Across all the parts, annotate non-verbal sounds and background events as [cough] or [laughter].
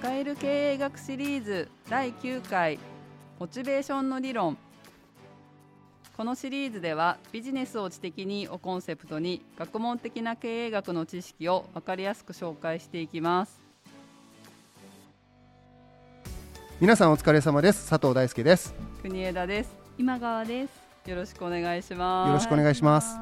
使える経営学シリーズ第9回モチベーションの理論。このシリーズではビジネスを知的にをコンセプトに学問的な経営学の知識を分かりやすく紹介していきます。皆さんお疲れ様です。佐藤大輔です。国枝です。今川です。よろしくお願いします。よろしくお願いします。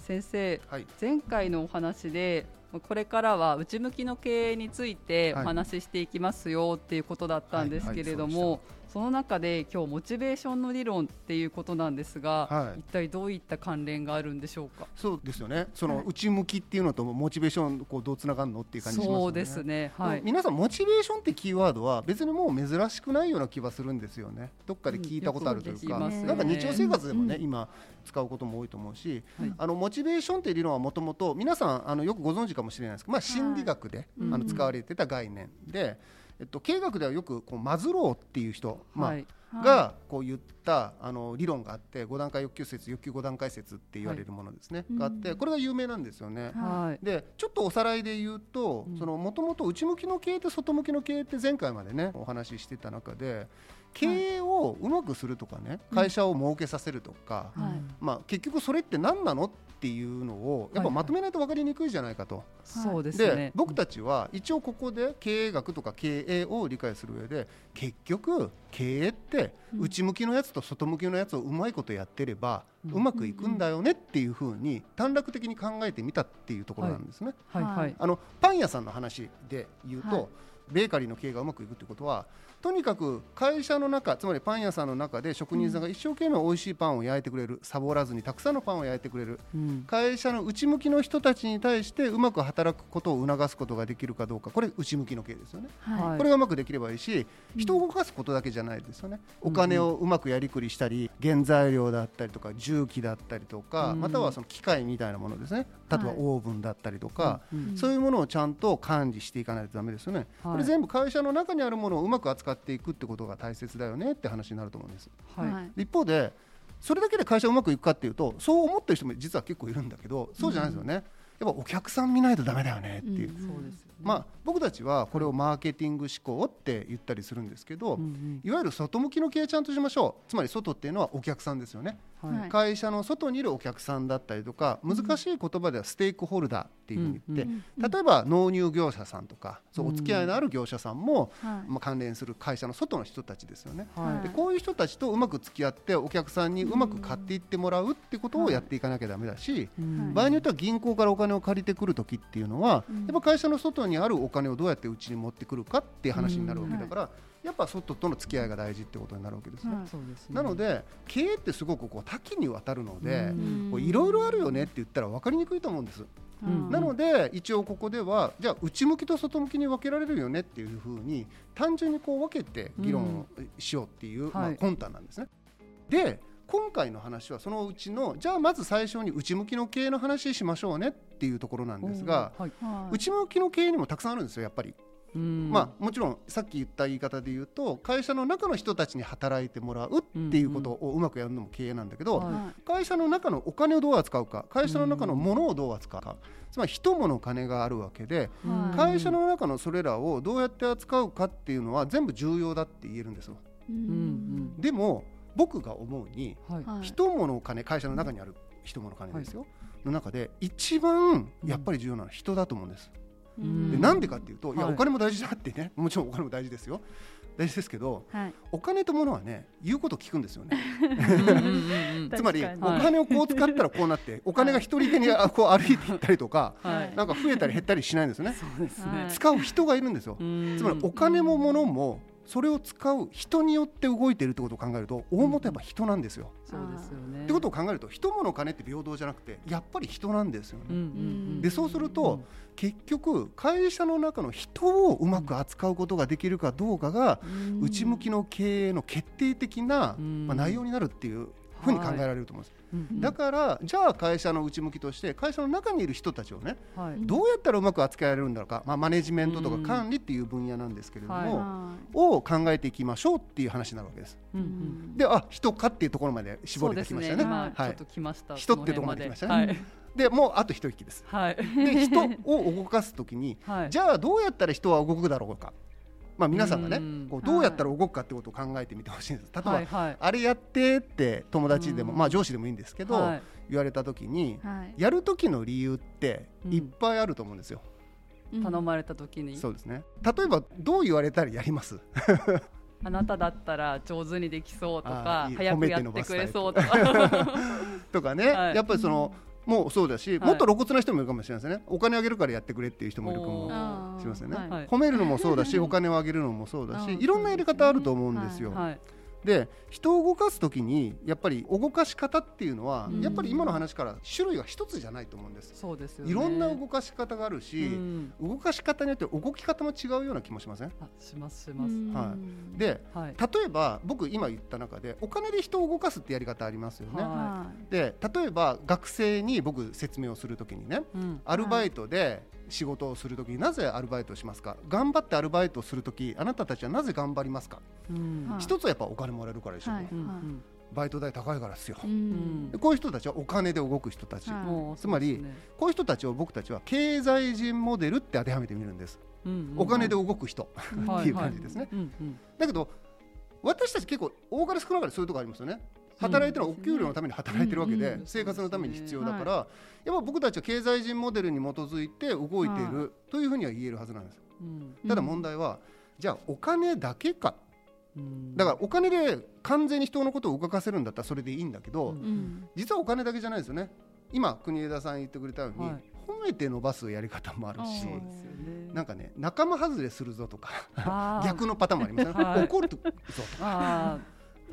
先生、はい。前回のお話でこれからは内向きの経営についておはい。話ししていきますよっていうことだったんですけれどはいはいも、その中で今日モチベーションの理論っていうことなんですが、はい。一体どういった関連があるんでしょうか？そうですよね。そのはい内向きっていうのとモチベーションこうどうつながるのっていう感じしますよね。そうですね。はい。皆さんモチベーションってキーワードは別にもう珍しくないような気はするんですよね。どっかで聞いたことあるというか、うんなんか日常生活でもね、うん。今使うことも多いと思うし、はい。あのモチベーションっていう理論はもともと皆さんあのよくご存知かもしれないですけど、まあ、心理学で、うん。あの使われてた概念で、えっと、経営学ではよくこうマズローっていう人、まあはい。がこう言ったあの理論があって5段階欲求説欲求5段階説って言われるものですね、はいがあってこれが有名なんですよね。はい。でちょっとおさらいで言うとうんもともと内向きの経営と外向きの経営って前回までねお話ししてた中で経営をうまくするとかね会社を儲けさせるとか、はい。まあ、結局それって何なのっていうのをやっぱまとめないと分かりにくいじゃないかと。そうですでね。僕たちは一応ここで経営学とか経営を理解する上で結局経営ってうん。内向きのやつと外向きのやつをうまいことやってればうまくいくんだよねっていうふうに短絡的に考えてみたっていうところなんですね。はい。はい。あのパン屋さんの話で言うと、はい。ベーカリーの経営がうまくいくってことはとにかく会社の中つまりパン屋さんの中で職人さんが一生懸命美味しいパンを焼いてくれるサボらずにたくさんのパンを焼いてくれる。うん。会社の内向きの人たちに対してうまく働くことを促すことができるかどうか。これ内向きの経営ですよね。はい。これがうまくできればいいし人を動かすことだけじゃないですよね、お金をうまくやりくりしたり原材料だったりとか重機だったりとか、うん。またはその機械みたいなものですね例えばはい。オーブンだったりとか、うんそういうものをちゃんと管理していかないとダメですよね、はい。これ全部会社の中にあるものをうまく扱っていくってことが大切だよねって話になると思うんです。はい。一方でそれだけで会社うまくいくかっていうとそう思ってる人も実は結構いるんだけどそうじゃないですよね、やっぱお客さん見ないとダメだよねっていう、うん。そうですよね。まあ、僕たちはこれをマーケティング思考って言ったりするんですけど、うんうん。いわゆる外向きの経営ちゃんとしましょう。つまり外っていうのはお客さんですよね、はい。はい会社の外にいるお客さんだったりとか難しい言葉ではステークホルダーっていうふうに言って、うん例えば納入業者さんとかそううんお付き合いのある業者さんも、はい。まあ、関連する会社の外の人たちですよね。はい。でこういう人たちとうまく付き合ってお客さんにうまく買っていってもらうってことをやっていかなきゃだめだし、うん。場合によっては銀行からお金を借りてくる時っていうのは、うん。やっぱ会社の外にあるお金をどうやってうちに持ってくるかっていう話になるわけだから、やっぱ外との付き合いが大事ってことになるわけですね。なので経営ってすごくこう多岐にわたるのでいろいろあるよねって言ったら分かりにくいと思うんです。うんなので一応ここではじゃあ内向きと外向きに分けられるよねっていうふうに単純にこう分けて議論をしようっていう、ま魂胆なんですね。で今回の話はそのうちのじゃあまず最初に内向きの経営の話しましょうねっていうところなんですが、はい。はい。内向きの経営にもたくさんあるんですよやっぱり。うん。まあもちろんさっき言った言い方で言うと会社の中の人たちに働いてもらうっていうことをうまくやるのも経営なんだけど、はい。は会社の中のお金をどう扱うか会社の中のものをどう扱うか、つまり人物金があるわけで、はい。会社の中のそれらをどうやって扱うかっていうのは全部重要だって言えるんですよ。いうんうん。でも僕が思うにはい。はい人物金会社の中にある人物金ですよ、の中で一番やっぱり重要なのは人だと思うんです、うん。でなんでかっていうと、い、やはい。お金も大事だってね [laughs] もちろんお金も大事ですよ。大事ですけどはい。お金と物はね言うこと聞くんですよね。つまり確お金をこう使ったらこうなって [laughs] お金が一人でにあこう歩いていったりとかはい。なんか増えたり減ったりしないんですよね。ね。はい。使う人がいるんですよ。つつまりお金も物もそれを使う人によって動いているってことを考えると大元やっぱ人なんですよ。そうですよね。ってことを考えると人物金って平等じゃなくてやっぱり人なんですよね。うんうんうんでそうすると、結局会社の中の人をうまく扱うことができるかどうかが、うん内向きの経営の決定的な、うんまあ、内容になるっていうふうに考えられると思うんです。うんだからじゃあ会社の内向きとして会社の中にいる人たちをねはい。どうやったらうまく扱えられるんだろうか、まあ、マネジメントとかうん。管理っていう分野なんですけれども、はい。はを考えていきましょうっていう話になるわけです。うんういうん。んであ人かっていうところまで絞そうですね。れてきましたよね。今はい。ちょっと来ました。人ってとこまで来ましたね。で。でもうあと一息です。はい。で人を動かす時に [laughs] はい。じゃあどうやったら人は動くだろうか、まあ、皆さんがねうん。こうどうやったら動くかってことを考えてみてほしいんです。例えば、はいはい。あれやってって友達でも、うん。まあ、上司でもいいんですけど、はい。言われた時にはい。やる時の理由ってうん。いっぱいあると思うんですよ、頼まれた時に。そうですね。例えばどう言われたらやります？[laughs] あなただったら上手にできそうとか早くやってくれそうとか。とか。[laughs] ね、はい。やっぱりその、もうそうだし、はい。もっと露骨な人もいるかもしれないですね。お金あげるからやってくれっていう人もいるかもしれませんね、褒めるのもそうだし [laughs] お金をあげるのもそうだしうんいろんなやり方あると思うんですよ、はいで人を動かす時にやっぱり動かし方っていうのは、うん。やっぱり今の話から種類は一つじゃないと思うんです。そうですよね。いろんな動かし方があるうし、ん。動かし方によって動き方も違うような気もしません？あしますします。はい。ではい。例えば僕今言った中でお金で人を動かすってやり方ありますよね、ははで例えば学生に僕説明をするときにねうん。アルバイトで仕事をするときになぜアルバイトをしますか？頑張ってアルバイトをするときあなたたちはなぜ頑張りますか？うん。はい一つはやっぱお金もらえるからでしょうね、はい。うんうん。バイト代高いからですよ。い、ううんこういう人たちはお金で動く人たち、つまりこういう人たちを僕たちは経済人モデルって当てはめてみるんです、うんうん。お金で動く人、はっていう感じですね、うんうんだけど私たち結構多かれ少なかれそういうところありますよね働いてるのはお給料のために働いてるわけで、うん生活のために必要だから、やっぱ僕たちは経済人モデルに基づいて動いてい。るというふうには言えるはずなんです。うん。ただ問題は、じゃあお金だけか。うん。だからお金で完全に人のことを動かせるんだったらそれでいいんだけど、実はお金だけじゃないですよね。今国枝さん言ってくれたように、はい。褒めて伸ばすやり方もあるしなんかね仲間外れするぞとか逆のパターンもありますね、はい。怒るぞとか、あ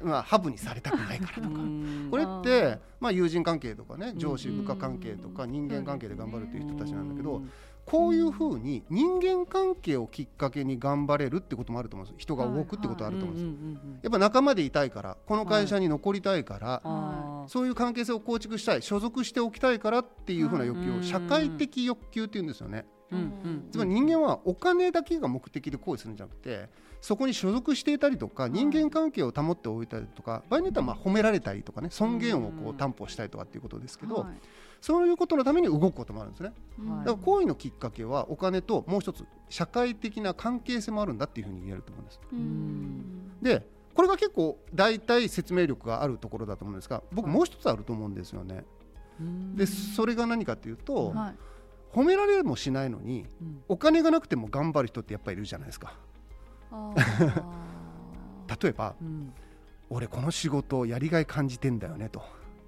まあ、ハブにされたくないからーとか。うん。これって、まあ、友人関係とかねん。上司部下関係とか人間関係で頑張るっていう人たちなんだけどうん。こういうふうに人間関係をきっかけに頑張れるってこともあると思うんです人が動くってことはあると思うんですうんうんうんやっぱ仲間でいたいからこの会社に残りたいから、あー。そういう関係性を構築したい所属しておきたいからっていうふうな欲求うんを社会的欲求っていうんですよねつまり人間はお金だけが目的で行為するんじゃなくてそこに所属していたりとか人間関係を保っておいたりとか場合によってはまあ褒められたりとかね尊厳をこう担保したいとかっていうことですけど、はい。そういうことのために動くこともあるんですね。うんだから行為のきっかけはお金ともう一つ社会的な関係性もあるんだっていうふうに言えると思うんです。うん。でこれが結構大体説明力があるところだと思うんですが僕はい。もう一つあると思うんですよね。うん。でそれが何かっていうと、はい褒められもしないのにうん。お金がなくても頑張る人ってやっぱりいるじゃないですか。あ [laughs] 例えばうん。俺この仕事やりがい感じてんだよねと。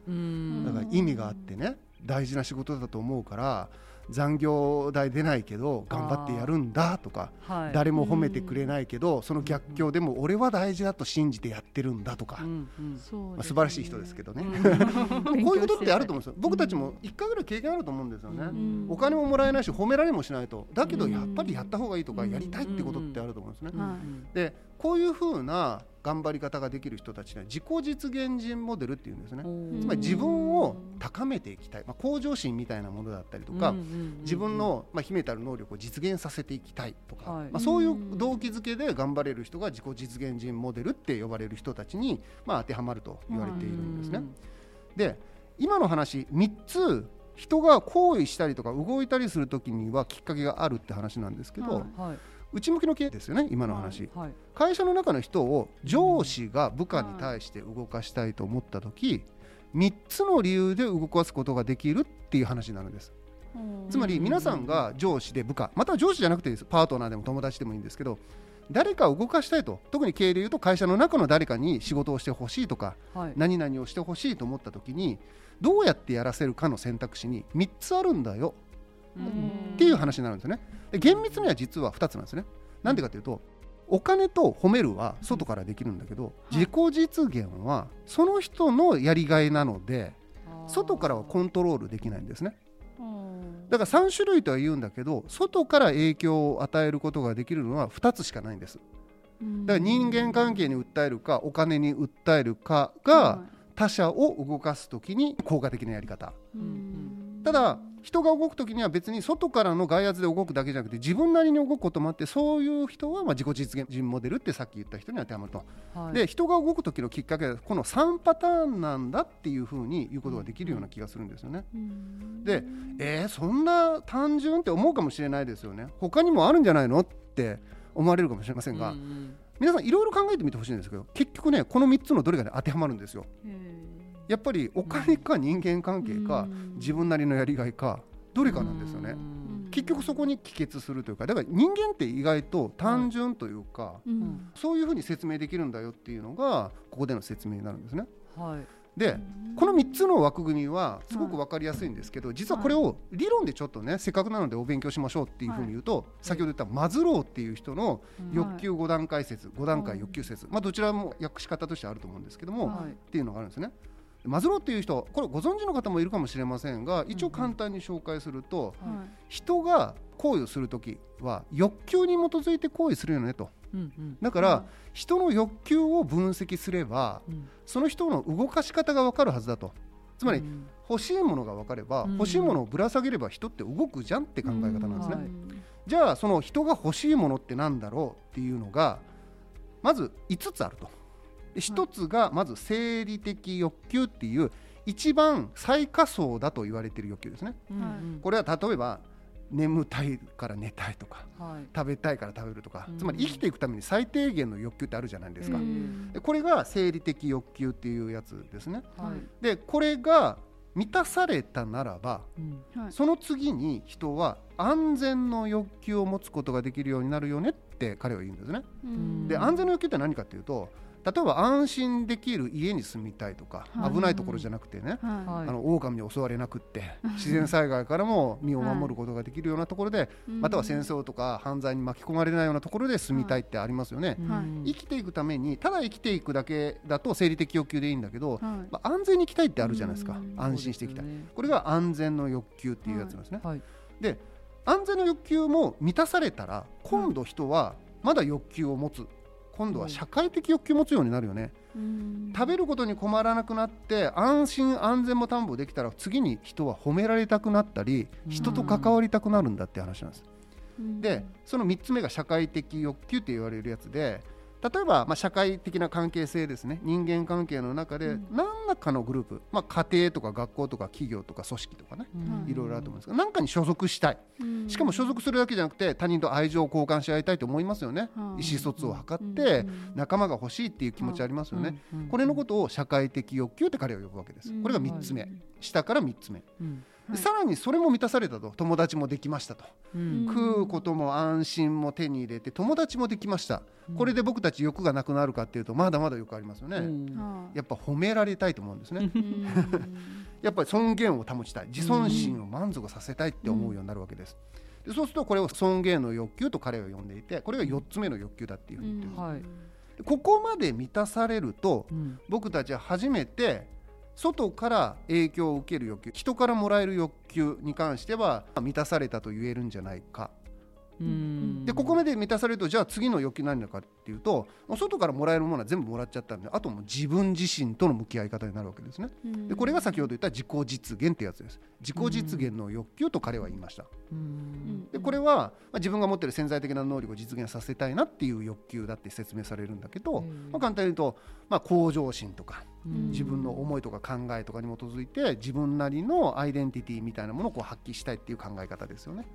うん。だから意味があってね大事な仕事だと思うから残業代出ないけど頑張ってやるんだとかはい。誰も褒めてくれないけどその逆境でも俺は大事だと信じてやってるんだとか。う、んうん。そうまあ、素晴らしい人ですけどね、うん。[laughs] こういうことってあると思うんですよ。僕たちも1回ぐらい経験あると思うんですよね、うん。お金ももらえないし褒められもしないとだけどうん。やっぱりやった方がいいとかうんやりたいってことってあると思うんですね、でこういうふうな頑張り方ができる人たちには自己実現人モデルっていうんですね。うんつまり自分を高めていきたい、まあ、向上心みたいなものだったりとか、うんうんうん自分の、まあ、秘めたる能力を実現させていきたいとか、はい。まあ、そういう動機づけで頑張れる人が自己実現人モデルって呼ばれる人たちに、まあ、当てはまると言われているんですね。で今の話3つ人が行為したりとか動いたりする時にはきっかけがあるって話なんですけど、はい。はい内向きの系ですよね今の話、はい会社の中の人を上司が部下に対して動かしたいと思った時3つの理由で動かすことができるっていう話になるんです。つまり皆さんが上司で部下または上司じゃなくていいです。パートナーでも友達でもいいんですけど誰かを動かしたいと。特に経営でいうと会社の中の誰かに仕事をしてほしいとかはい。何々をしてほしいと思った時にどうやってやらせるかの選択肢に3つあるんだよ。うんっていう話になるんですよね。で厳密には実は2つなんですね。なんでかというとお金と褒めるは外からできるんだけど自己実現はその人のやりがいなので外からはコントロールできないんですね。だから3種類とは言うんだけど外から影響を与えることができるのは2つしかないんです。だから人間関係に訴えるかお金に訴えるかが他者を動かす時に効果的なやり方。ただ人が動く時には別に外からの外圧で動くだけじゃなくて自分なりに動くこともあってそういう人はまあ自己実現人モデルってさっき言った人に当てはまると。はいで人が動く時のきっかけはこの3パターンなんだっていうふうに言うことができるような気がするんですよね。うんでえー、そんな単純って思うかもしれないですよね。他にもあるんじゃないのって思われるかもしれませんが、うんうん皆さんいろいろ考えてみてほしいんですけど結局ねこの3つのどれかに当てはまるんですよ。へやっぱりお金か人間関係かうん。自分なりのやりがいかどれかなんですよね。うん。結局そこに帰結するというかだから人間って意外と単純というか、ーうん。そういうふうに説明できるんだよっていうのがここでの説明になるんですね。はい。でこの3つの枠組みはすごく分かりやすいんですけど実はこれを理論でちょっとねせっかくなのでお勉強しましょうっていうふうに言うと先ほど言ったマズローっていう人の欲求5段階説5段階欲求説まあどちらも訳し方としてあると思うんですけどもはい。っていうのがあるんですね。マズローっていう人これご存知の方もいるかもしれませんが一応簡単に紹介するとはい。人が行為をする時は欲求に基づいて行為するよねと。うんうん。だから人の欲求を分析すればうん。その人の動かし方が分かるはずだと。つまりうん。欲しいものが分かればうん。欲しいものをぶら下げれば人って動くじゃんって考え方なんですね、はい。じゃあその人が欲しいものってなんだろうっていうのがまず5つあるとで1つがまず生理的欲求っていう一番最下層だと言われている欲求ですね。うんうん。これは例えば眠たいから寝たいとかはい。食べたいから食べるとかうん。つまり生きていくために最低限の欲求ってあるじゃないですか。うん。でこれが生理的欲求っていうやつですね。はい。でこれが満たされたならばうん。はい。その次に人は安全の欲求を持つことができるようになるよねって彼は言うんですね。うん。で安全の欲求って何かっていうと例えば安心できる家に住みたいとかはい。危ないところじゃなくてねははい。あの狼に襲われなくって自然災害からも身を守ることができるようなところでい。または戦争とか犯罪に巻き込まれないようなところで住みたいってありますよね。はい。生きていくためにただ生きていくだけだと生理的欲求でいいんだけど、はい。まあ、安全に生きたいってあるじゃないですか。うん。安心していきたい、ね。これが安全の欲求っていうやつなんですね、はい。で安全の欲求も満たされたら今度人はまだ欲求を持つ今度は社会的欲求を持つようになるよね、うん。食べることに困らなくなって安心安全も担保できたら次に人は褒められたくなったり人と関わりたくなるんだって話なんです、うん。でその3つ目が社会的欲求って言われるやつで例えば、まあ、社会的な関係性ですね。人間関係の中でうん。何らかのグループ、まあ、家庭とか学校とか企業とか組織とかねうん。いろいろあると思うんですが何かに所属したい。うん。しかも所属するだけじゃなくて他人と愛情を交換し合いたいと思いますよね。はい意思疎通を図っうんてうん。仲間が欲しいっていう気持ちありますよね。これのことを社会的欲求って彼は呼ぶわけです。これが3つ目。下から3つ目うんでさらにそれも満たされたと。友達もできましたと。うん。食うことも安心も手に入れて友達もできました。これで僕たち欲がなくなるかっていうとまだまだよくありますよね。うん。はい。やっぱ褒められたいと思うんですね。うん。やっぱり尊厳を保ちたい。自尊心を満足させたいって思うようになるわけです。でそうするとこれを尊厳の欲求と彼は呼んでいてこれが4つ目の欲求だっていうふうに言ってるんです。はい。でここまで満たされるとうん。僕たちは初めて外から影響を受ける欲求人からもらえる欲求に関しては満たされたと言えるんじゃないか。うん。でここまで満たされるとじゃあ次の欲求何だかっていうと外からもらえるものは全部もらっちゃったんであともう自分自身との向き合い方になるわけですね。うん。でこれが先ほど言った自己実現ってやつです。自己実現の欲求と彼は言いました。うん。でこれは、まあ、自分が持ってる潜在的な能力を実現させたいなっていう欲求だって説明されるんだけど、うん。まあ、簡単に言うと、まあ、向上心とかうん自分の思いとか考えとかに基づいて自分なりのアイデンティティみたいなものをこう発揮したいっていう考え方ですよね。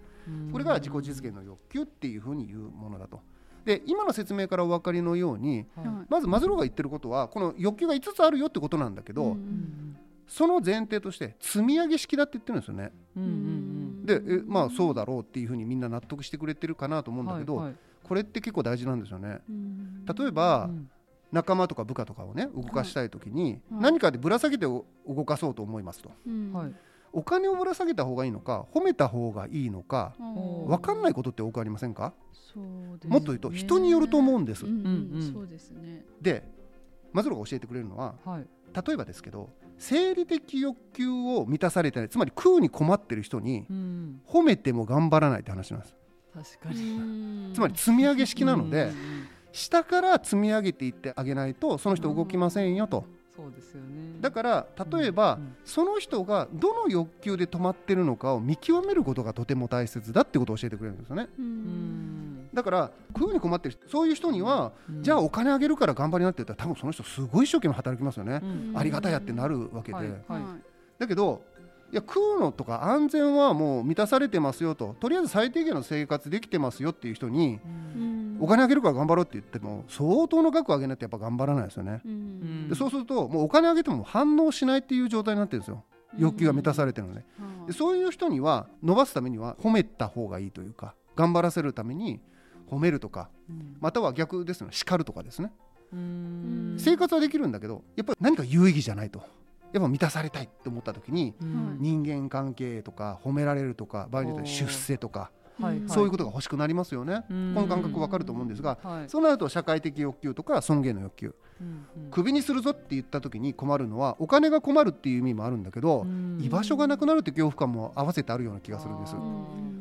これが自己実現の欲求っていうふうに言うものだと。で今の説明からお分かりのようにはいはいまずマズローが言ってることはこの欲求が5つあるよってことなんだけど、うんうんその前提として積み上げ式だって言ってるんですよね。うんうんでえまあそうだろうっていうふうにみんな納得してくれてるかなと思うんだけど、はいはいこれって結構大事なんですよね。うん例えば、うん仲間とか部下とかをね動かしたい時に、はい。何かでぶら下げてお動かそうと思いますと。お金をぶら下げた方がいいのか褒めた方がいいのかうん。分かんないことって多くありませんか？そうですね。もっと言うと人によると思うんです。うんうん。うんそうですね。でマズローが教えてくれるのははい。例えばですけど生理的欲求を満たされてないつまり食うに困ってる人にうん。褒めても頑張らないって話なんです。確かに。つまり積み上げ式なので下から積み上げていってあげないとその人動きませんよと。そそうですよね。だから例えば、うんその人がどの欲求で止まってるのかを見極めることがとても大切だってことを教えてくれるんですよね。ううん。んだからこういうふうに困ってる人そういう人には、うん。じゃあお金あげるから頑張りなって言ったら多分その人すごい一生懸命働きますよね、うん。ありがたやってなるわけで、はいはい。だけどいや食うのとか安全はもう満たされてますよと。とりあえず最低限の生活できてますよっていう人にうんお金あげるから頑張ろうって言っても相当の額をあげないとやっぱ頑張らないですよね、うん。でそうするともうお金あげても反応しないっていう状態になってるんですよ。欲求が満たされてるのででそういう人には伸ばすためには褒めた方がいいというか頑張らせるために褒めるとかうん。または逆ですね。叱るとかですね。うん。生活はできるんだけどやっぱり何か有意義じゃないと。やっぱ満たされたいって思った時にうん。人間関係とか褒められるとか場合によっては出世とかはいそういうことが欲しくなりますよね。うん。この感覚わかると思うんですがはい。そうなると社会的欲求とか尊厳の欲求。クビにするぞって言った時に困るのはお金が困るっていう意味もあるんだけどうん。居場所がなくなるって恐怖感も合わせてあるような気がするんです。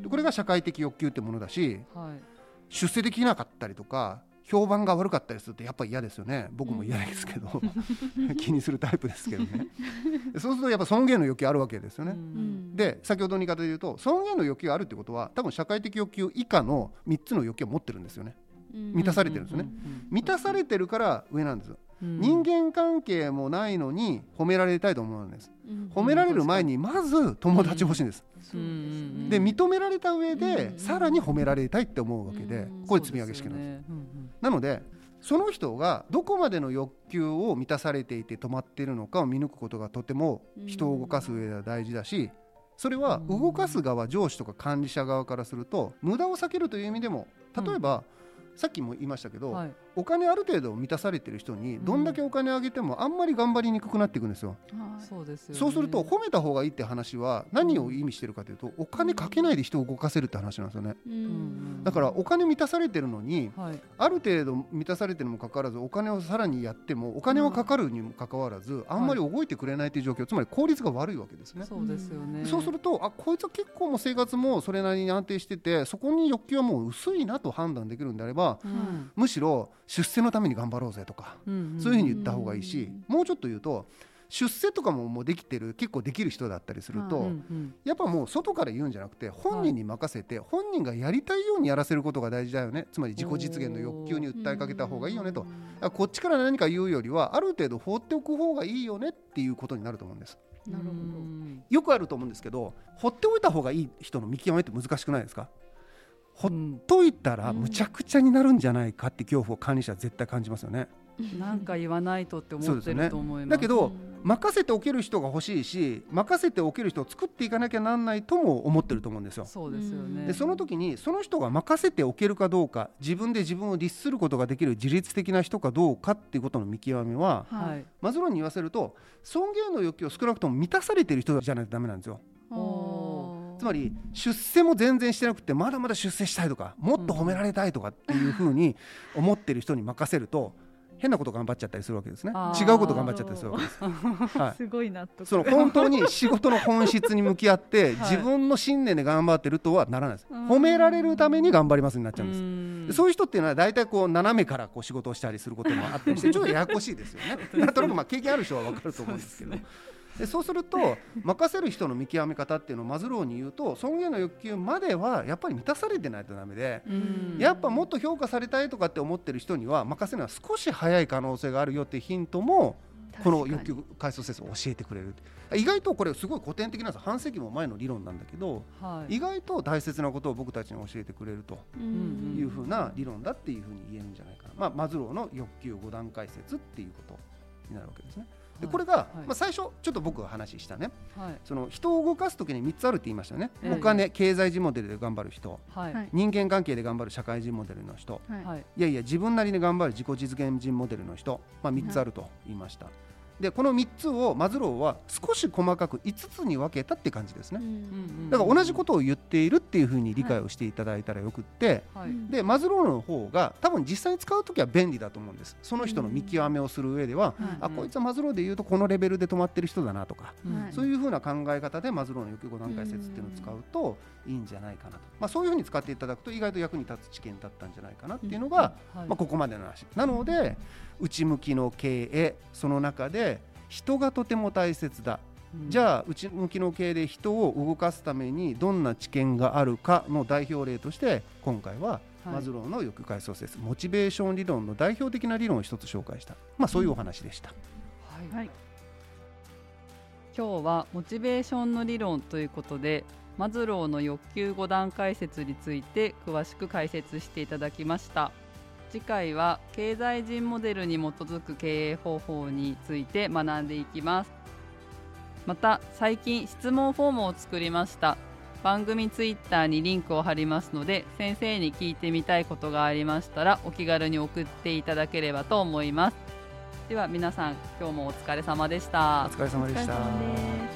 これが社会的欲求ってものだしはい。出世できなかったりとか評判が悪かったりするとやっぱり嫌ですよね。僕も嫌ですけど。気にするタイプですけどね。[laughs] そうするとやっぱ尊厳の欲求あるわけですよね、うん。で先ほどの言い方で言うと尊厳の欲求があるってことは多分社会的欲求以下の3つの欲求を持ってるんですよね。満たされてるんですよね。満たされてるから上なんですよ。うん。人間関係もないのに褒められたいと思うんです。褒められる前にまず友達欲しいんです。うん。うん。で認められた上うん。でさらに褒められたいって思うわけでうん。これ積み上げ式なんですなのでその人がどこまでの欲求を満たされていて止まっているのかを見抜くことがとても人を動かす上では大事だしそれはうん。動かす側上司とか管理者側からすると無駄を避けるという意味でも例えばさっきも言いましたけど、お金ある程度満たされてる人にどんだけお金あげてもあんまり頑張りにくくなっていくんですよ。そうですよね。そうすると褒めた方がいいって話は何を意味してるかというとお金かけないで人を動かせるって話なんですよね。うん。だからお金満たされてるのにはい。ある程度満たされてるにもかかわらずお金をさらにやってもお金はかかるにもかかわらずあんまり動いてくれないという状況つまり効率が悪いわけですね。そうですよね。そうするとあこいつは結構もう生活もそれなりに安定しててそこに欲求はもう薄いなと判断できるんであればうん。むしろ出世のために頑張ろうぜとかうんそういうふうに言った方がいいしもうちょっと言うと出世とかももうできてる結構できる人だったりするうんとうん。やっぱもう外から言うんじゃなくて本人に任せて本人がやりたいようにやらせることが大事だよね。つまり自己実現の欲求に訴えかけた方がいいよねと。あこっちから何か言うよりはある程度放っておく方がいいよねっていうことになると思うんです。なるほど。うんよくあると思うんですけど放っておいた方がいい人の見極めって難しくないですか？ほっといたらむちゃくちゃになるんじゃないかって恐怖を管理者は絶対感じますよね。なんか言わないとって思ってると思います。だけど任せておける人が欲しいし任せておける人を作っていかなきゃなんないとも思ってると思うんですよ。そうですよね。でその時にその人が任せておけるかどうか自分で自分を律することができる自律的な人かどうかっていうことの見極めははい。マズローに言わせると尊厳の欲求を少なくとも満たされている人じゃないとダメなんですよつまり出世も全然してなくてまだまだ出世したいとかもっと褒められたいとかっていうふうに思ってる人に任せると変なこと頑張っちゃったりするわけですね。違うこと頑張っちゃったりするわけです、[laughs] はい、すごい納得。その本当に仕事の本質に向き合って [laughs] はい。自分の信念で頑張ってるとはならないです。うん。褒められるために頑張りますになっちゃうんですそういう人っていうのは大体こう斜めからこう仕事をしたりすることもあったりしてちょっとややこしいですよ。ね。なんとなくまあ経験ある人は分かると思うん。ですけど。でそうすると任せる人の見極め方っていうのをマズローに言うと尊厳の欲求まではやっぱり満たされてないとダメで、うん。やっぱもっと評価されたいとかって思ってる人には任せるのは少し早い可能性があるよっていうヒントもこの欲求階層説を教えてくれる意外とこれすごい古典的なんです半世紀も前の理論なんだけどはい。意外と大切なことを僕たちに教えてくれるとんいうふうな理論だっていうふうに言えるんじゃないかな、まあ、マズローの欲求5段階説っていうことになるわけですね。でこれが、はい。まあ、最初ちょっと僕が話したね。はい。その人を動かす時に3つあるって言いましたよね、ええ。お金経済人モデルで頑張る人。人間関係で頑張る社会人モデルの人。い。やいや自分なりに頑張る自己実現人モデルの人、まあ、3つあると言いました、でこの3つをマズローは少し細かく5つに分けたって感じですね、だから同じことを言っているっていうふうに理解をしていただいたらよくって、はい。でマズローの方が多分実際に使う時は便利だと思うんです。その人の見極めをする上では、あこいつはマズローで言うとこのレベルで止まってる人だなとか、うん。そういうふうな考え方でマズローの欲求5段階説っていうのを使うといいんじゃないかなと、まあ、そういうふうに使っていただくと意外と役に立つ知見だったんじゃないかなっていうのが、はい。まあ、ここまでの話。なので内向きの経営その中で人がとても大切だ、うん。じゃあ内向きの経営で人を動かすためにどんな知見があるかの代表例として今回ははい。マズローの欲回想説、モチベーション理論の代表的な理論を一つ紹介した、まあ、そういうお話でした。はい。はい。今日はモチベーションの理論ということでマズローの欲求5段階説について詳しく解説していただきました次回は経済人モデルに基づく経営方法について学んでいきます。また最近質問フォームを作りました。番組ツイッターにリンクを貼りますので先生に聞いてみたいことがありましたらお気軽に送っていただければと思います。では皆さん今日もお疲れ様でした。お疲れ様でした。